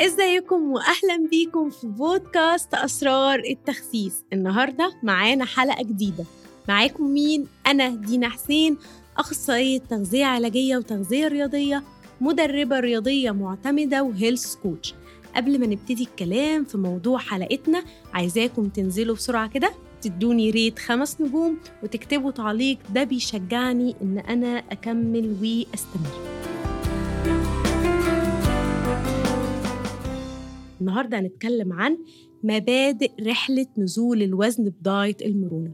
ازيكم واهلا بيكم في بودكاست اسرار التخسيس. النهارده معانا حلقة جديدة. معاكم مين؟ أنا دينا حسين أخصائية تغذية علاجية وتغذية رياضية مدربة رياضية معتمدة وهيلث كوتش قبل ما نبتدي الكلام في موضوع حلقتنا عايزاكم تنزلوا بسرعة كده تدوني ريت خمس نجوم وتكتبوا تعليق ده بيشجعني إن أنا أكمل وأستمر. النهارده هنتكلم عن مبادئ رحلة نزول الوزن بدايت المرونة.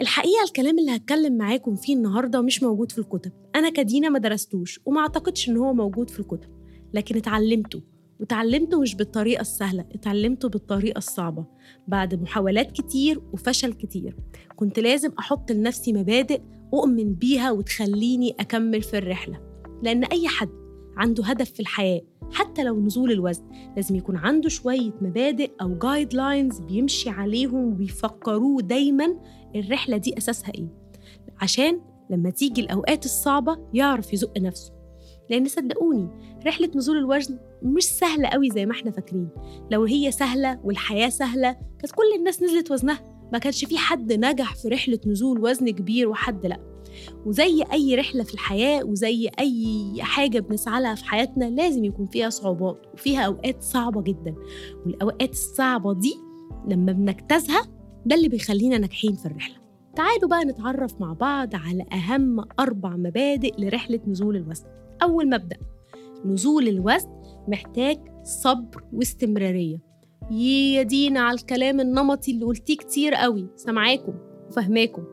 الحقيقة الكلام اللي هتكلم معاكم فيه النهاردة مش موجود في الكتب. أنا كدينا ما درستوش وما أعتقدش إن هو موجود في الكتب لكن اتعلمته وتعلمته مش بالطريقة السهلة اتعلمته بالطريقة الصعبة بعد محاولات كتير وفشل كتير. كنت لازم أحط لنفسي مبادئ أؤمن بيها وتخليني أكمل في الرحلة لأن أي حد عنده هدف في الحياة حتى لو نزول الوزن لازم يكون عنده شوية مبادئ أو جايد لاينز بيمشي عليهم وبيفكروه دايما الرحلة دي أساسها إيه. عشان لما تيجي الأوقات الصعبة يعرف يزق نفسه. لأن صدقوني رحلة نزول الوزن مش سهلة قوي زي ما إحنا فاكرين. لو هي سهلة والحياة سهلة كانت كل الناس نزلت وزنها. ما كانش في حد نجح في رحلة نزول وزن كبير وحد لأ. وزي أي رحلة في الحياة وزي أي حاجة بنسعى لها في حياتنا لازم يكون فيها صعوبات وفيها أوقات صعبة جدا. والأوقات الصعبة دي لما بنجتازها ده اللي بيخلينا ناجحين في الرحلة. تعالوا بقى نتعرف مع بعض على أهم أربع مبادئ لرحلة نزول الوزن. أول مبدأ نزول الوزن محتاج صبر واستمرارية. يا دينا على الكلام النمطي اللي قلتيه كتير قوي سامعاكم وفهماكم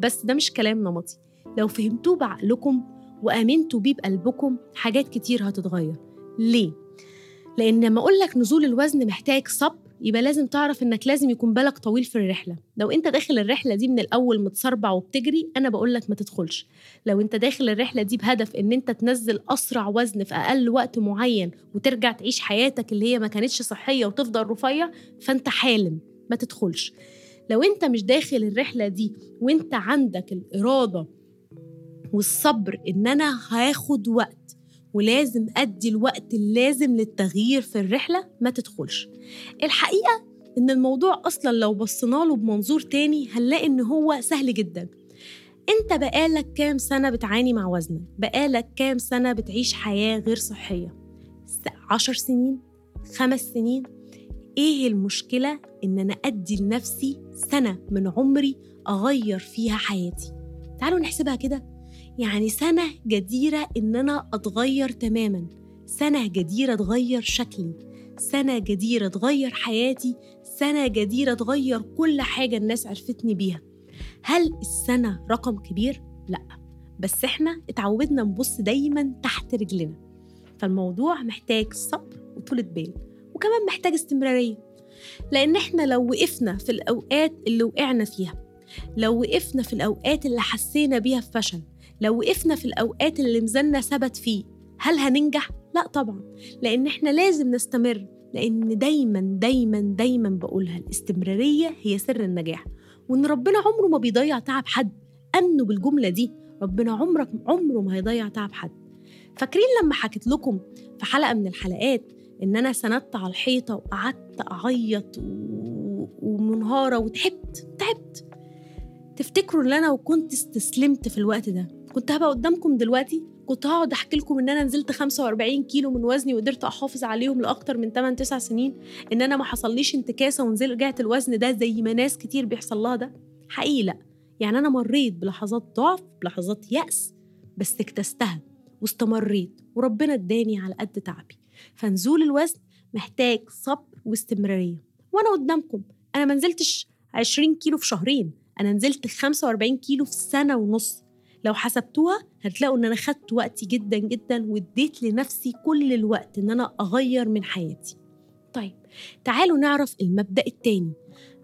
بس ده مش كلام نمطي. لو فهمتوه بعقلكم وآمنتوا بيه بقلبكم حاجات كتير هتتغير. ليه؟ لأن لما أقول لك نزول الوزن محتاج صبر يبقى لازم تعرف إنك لازم يكون بالك طويل في الرحلة. لو أنت داخل الرحلة دي من الأول متصربع وبتجري أنا بقول لك ما تدخلش. لو أنت داخل الرحلة دي بهدف إن أنت تنزل أسرع وزن في أقل وقت معين وترجع تعيش حياتك اللي هي ما كانتش صحية وتفضل رفيع فأنت حالم. ما تدخلش. لو أنت مش داخل الرحلة دي وأنت عندك الإرادة والصبر إن أنا هاخد وقت ولازم أدي الوقت اللازم للتغيير في الرحلة ما تدخلش. الحقيقة إن الموضوع أصلا لو بصينا له بمنظور تاني هنلاقي إن هو سهل جدا. أنت بقالك كام سنة بتعاني مع وزنك؟ بقالك كام سنة بتعيش حياة غير صحية؟ عشر سنين؟ خمس سنين؟ إيه المشكلة إن أنا أدي لنفسي سنة من عمري أغير فيها حياتي؟ تعالوا نحسبها كده. يعني سنة جديرة إن أنا أتغير تماما. سنة جديرة تغير شكلي. سنة جديرة تغير حياتي. سنة جديرة تغير كل حاجة الناس عرفتني بيها. هل السنة رقم كبير؟ لأ. بس إحنا اتعودنا نبص دايما تحت رجلنا. فالموضوع محتاج صبر وطولة بال. وكمان محتاج استمرارية. لأن إحنا لو وقفنا في الأوقات اللي وقعنا فيها لو وقفنا في الأوقات اللي حسينا بيها بفشل لو وقفنا في الأوقات اللي ميزاننا ثبت فيه هل هننجح؟ لا طبعا لأن إحنا لازم نستمر لأن دايما دايما دايما بقولها الاستمرارية هي سر النجاح وإن ربنا عمره ما بيضيع تعب حد أمنوا بالجملة دي ربنا عمرك عمره ما هيضيع تعب حد فاكرين لما حكيت لكم في حلقة من الحلقات إن أنا سندت على الحيطة وقعدت أعيط. ومنهارة وتعبت تعبت تفتكروا إن أنا وكنت استسلمت في الوقت ده كنت هبقى قدامكم دلوقتي كنت هقعد أحكي لكم إن أنا نزلت 45 كيلو من وزني وقدرت أحافظ عليهم لأكتر من 8 9 سنين إن أنا ما حصليش انتكاسة ونزل رجعت الوزن ده زي ما ناس كتير بيحصل لها ده؟ حقيقي لأ. يعني أنا مريت بلحظات ضعف بلحظات يأس بس اكتستها واستمريت وربنا اداني على قد تعبي. فنزول الوزن محتاج صبر واستمرارية. وأنا قدامكم أنا ما نزلتش 20 كيلو في شهرين أنا نزلت 45 كيلو في سنة ونص. لو حسبتوها هتلاقوا إن أنا خدت وقتي جدا جدا واديت لنفسي كل الوقت إن أنا أغير من حياتي. طيب تعالوا نعرف المبدأ التاني.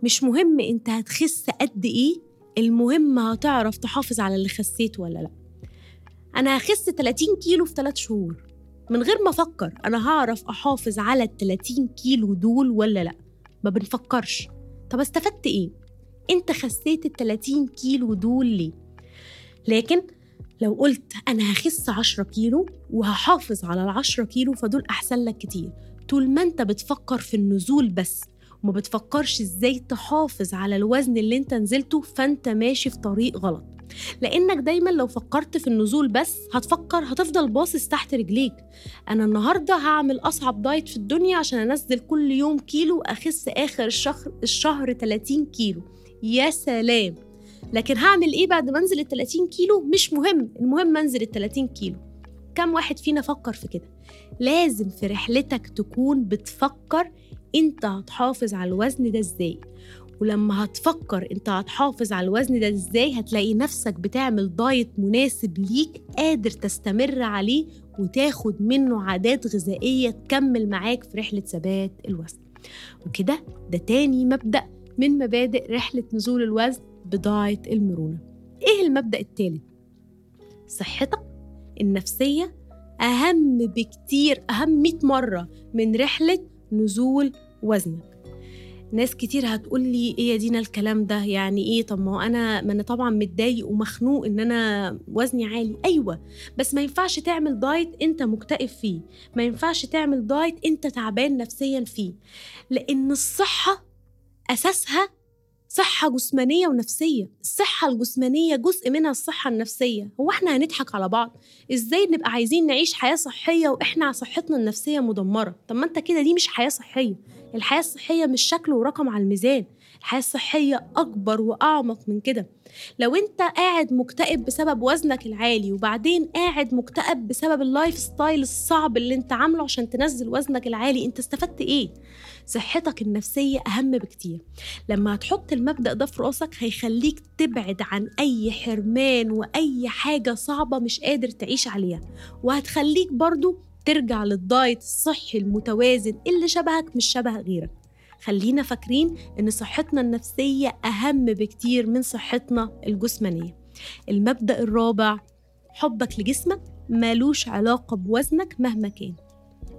مش مهم أنت هتخس قد إيه المهم هتعرف تحافظ على اللي خسيته ولا لأ. أنا هخس 30 كيلو في 3 شهور. من غير ما أفكر أنا هعرف أحافظ على ال 30 كيلو دول ولا لأ. ما بنفكرش. طب استفدت إيه؟ أنت خسيت ال 30 كيلو دول ليه؟ لكن لو قلت أنا هخس 10 كيلو وهحافظ على ال 10 كيلو فدول أحسن لك كتير. طول ما أنت بتفكر في النزول بس وما بتفكرش إزاي تحافظ على الوزن اللي أنت نزلته فأنت ماشي في طريق غلط. لأنك دايما لو فكرت في النزول بس هتفكر هتفضل باصص تحت رجليك. أنا النهارده هعمل أصعب دايت في الدنيا عشان أنزل كل يوم كيلو أخس آخر الشهر الشهر 30 كيلو. يا سلام! لكن هعمل إيه بعد ما أنزل ال 30 كيلو؟ مش مهم المهم أنزل ال 30 كيلو. كم واحد فينا فكر في كده؟ لازم في رحلتك تكون بتفكر أنت هتحافظ على الوزن ده إزاي. ولما هتفكر أنت هتحافظ على الوزن ده إزاي هتلاقي نفسك بتعمل دايت مناسب ليك قادر تستمر عليه وتاخد منه عادات غذائية تكمل معاك في رحلة ثبات الوزن. وكده ده تاني مبدأ من مبادئ رحلة نزول الوزن بدايت المرونة. إيه المبدأ التالت؟ صحتك النفسية أهم بكتير أهم 100 مرة من رحلة نزول وزنك. ناس كتير هتقول لي إيه يا دينا الكلام ده؟ يعني إيه؟ طب ما أنا ما أنا طبعا متضايق ومخنوق إن أنا وزني عالي. أيوه بس ما ينفعش تعمل دايت أنت مكتئب فيه. ما ينفعش تعمل دايت أنت تعبان نفسيا فيه. لأن الصحة أساسها صحة جسمانية ونفسية. الصحة الجسمانية جزء منها الصحة النفسية. هو إحنا هنضحك على بعض؟ إزاي نبقى عايزين نعيش حياة صحية وإحنا صحتنا النفسية مدمرة؟ طب ما أنت كده دي مش حياة صحية؟ الحياة الصحية مش شكل ورقم على الميزان. الحياة الصحية أكبر وأعمق من كده. لو أنت قاعد مكتئب بسبب وزنك العالي وبعدين قاعد مكتئب بسبب ال lifestyle الصعب اللي أنت عامله عشان تنزل وزنك العالي أنت استفدت إيه؟ صحتك النفسية أهم بكتير. لما هتحط المبدأ ده في راسك هيخليك تبعد عن أي حرمان وأي حاجة صعبة مش قادر تعيش عليها. وهتخليك برضو ترجع للدايت الصحي المتوازن اللي شبهك مش شبه غيرك. خلينا فاكرين إن صحتنا النفسية أهم بكتير من صحتنا الجسمانية. المبدأ الرابع حبك لجسمك مالوش علاقة بوزنك مهما كان.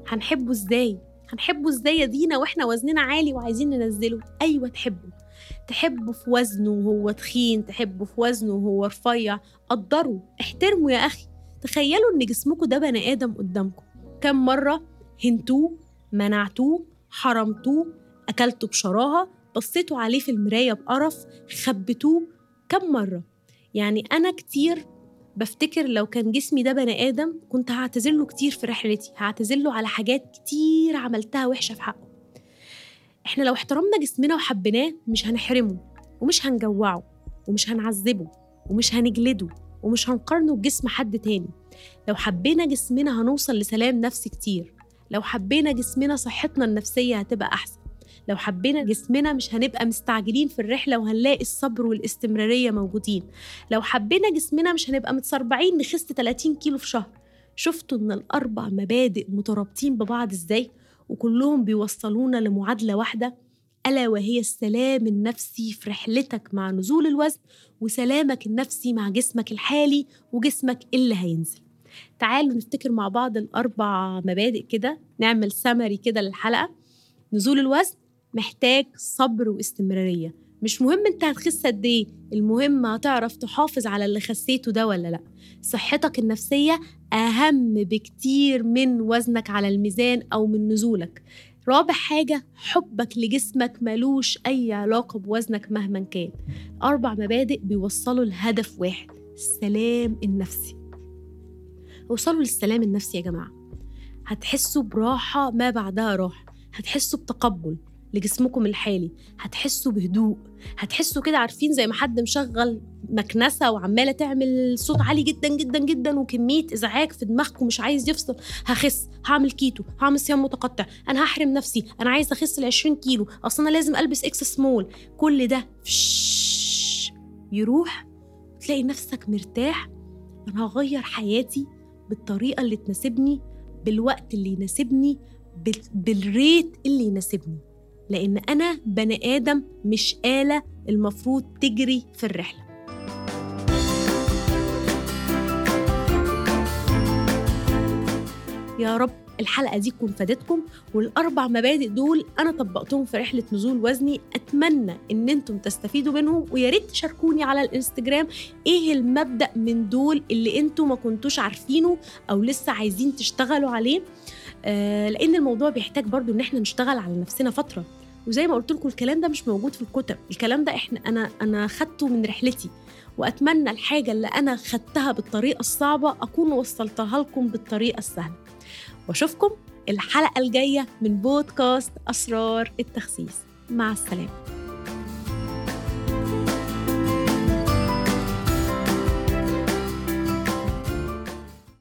هنحبه إزاي؟ هنحبه إزاي يا دينا وإحنا وزننا عالي وعايزين ننزله؟ أيوة تحبه. تحبه في وزنه وهو تخين تحبه في وزنه وهو رفيع. قدره احترمه يا أخي. تخيلوا إن جسمكم ده بني آدم قدامكم. كم مرة هنتوه منعتوه حرمتوه أكلتوا بشراهة بصيتوا عليه في المراية بقرف خبتوه؟ كم مرة؟ يعني أنا كتير بفتكر لو كان جسمي ده بني آدم كنت هعتذر له كتير في رحلتي هعتذر له على حاجات كتير عملتها وحشة في حقه. إحنا لو احترمنا جسمنا وحبيناه مش هنحرمه ومش هنجوعه ومش هنعذبه ومش هنجلده ومش هنقارنه بجسم حد تاني. لو حبينا جسمنا هنوصل لسلام نفسي كتير. لو حبينا جسمنا صحتنا النفسية هتبقى أحسن. لو حبينا جسمنا مش هنبقى مستعجلين في الرحلة وهنلاقي الصبر والاستمرارية موجودين. لو حبينا جسمنا مش هنبقى متسربعين نخس 30 كيلو في شهر. شفتوا إن الأربع مبادئ مترابطين ببعض إزاي؟ وكلهم بيوصلونا لمعادلة واحدة ألا وهي السلام النفسي في رحلتك مع نزول الوزن وسلامك النفسي مع جسمك الحالي وجسمك اللي هينزل. تعالوا نفتكر مع بعض الأربع مبادئ كده نعمل سمري كده للحلقة. نزول الوزن محتاج صبر واستمرارية. مش مهم انت هتخس قد إيه المهم هتعرف تحافظ على اللي خسيته ده ولا لأ. صحتك النفسية أهم بكتير من وزنك على الميزان أو من نزولك. رابع حاجة حبك لجسمك ملوش أي علاقة بوزنك مهما كان. أربع مبادئ بيوصلوا لهدف واحد السلام النفسي. وصلوا للسلام النفسي يا جماعة. هتحسوا براحة ما بعدها راحة. هتحسوا بتقبل. لجسمكم الحالي. هتحسوا بهدوء. هتحسوا كده عارفين زي ما حد مشغل مكنسة وعمالة تعمل صوت عالي جدا جدا جدا وكمية إزعاج في دماغكم مش عايز يفصل. هخس. هعمل كيتو. هعمل صيام متقطع. أنا هحرم نفسي. أنا عايز أخس ال 20 كيلو. أصل أنا لازم ألبس إكس سمول. كل ده يروح تلاقي نفسك مرتاح. أنا هغير حياتي بالطريقة اللي تناسبني بالوقت اللي يناسبني بالريت اللي يناسبني. لأن أنا بني آدم مش آلة المفروض تجري في الرحلة. يا رب الحلقة دي تكون فادتكم والأربع مبادئ دول أنا طبقتهم في رحلة نزول وزني أتمنى إن أنتم تستفيدوا منهم ويا ريت تشاركوني على الإنستجرام إيه المبدأ من دول اللي أنتم ما كنتوش عارفينه أو لسه عايزين تشتغلوا عليه. آه لأن الموضوع بيحتاج برضو إن إحنا نشتغل على نفسنا فترة. وزي ما قلت لكم الكلام ده مش موجود في الكتب. الكلام ده إحنا أنا أنا خدته من رحلتي. وأتمنى الحاجة اللي أنا خدتها بالطريقة الصعبة أكون وصلتها لكم بالطريقة السهلة. وأشوفكم الحلقة الجاية من بودكاست أسرار التخسيس. مع السلامة.